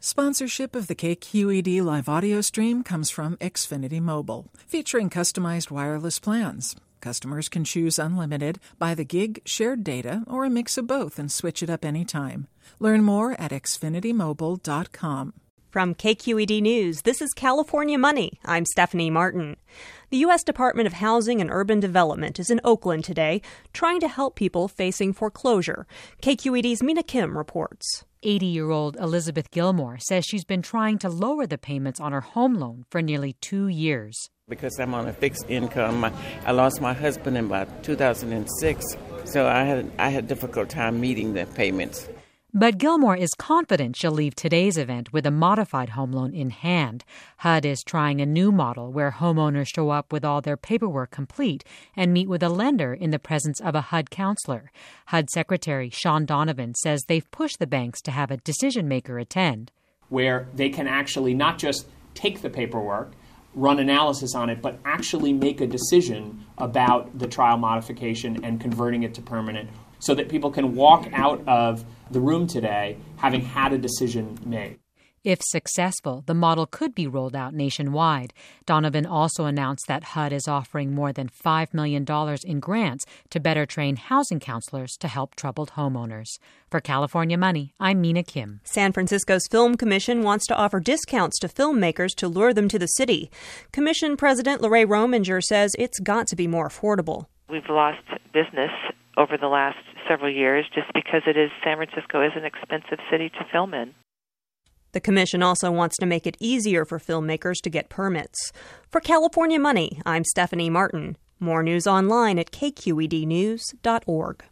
Sponsorship of the KQED live audio stream comes from Xfinity Mobile, featuring customized wireless plans. Customers can choose unlimited, by the gig, shared data, or a mix of both and switch it up anytime. Learn more at xfinitymobile.com. From KQED News, this is California Money. I'm Stephanie Martin. The U.S. Department of Housing and Urban Development is in Oakland today, trying to help people facing foreclosure. KQED's Mina Kim reports. 80 year old Elizabeth Gilmore says she's been trying to lower the payments on her home loan for nearly two years. Because I'm on a fixed income, I lost my husband in about 2006, so I had I had difficult time meeting the payments. But Gilmore is confident she'll leave today's event with a modified home loan in hand. HUD is trying a new model where homeowners show up with all their paperwork complete and meet with a lender in the presence of a HUD counselor. HUD Secretary Shaun Donovan says they've pushed the banks to have a decision maker attend. Where they can actually not just take the paperwork, run analysis on it, but actually make a decision about the trial modification and converting it to permanent so that people can walk out of the room today having had a decision made. If successful, the model could be rolled out nationwide. Donovan also announced that HUD is offering more than $5 million in grants to better train housing counselors to help troubled homeowners. For California Money, I'm Mina Kim. San Francisco's Film Commission wants to offer discounts to filmmakers to lure them to the city. Commission President Larray Rominger says it's got to be more affordable. We've lost business over the last several years just because it is San Francisco is an expensive city to film in. The commission also wants to make it easier for filmmakers to get permits. For California Money, I'm Stephanie Martin. More news online at kqednews.org.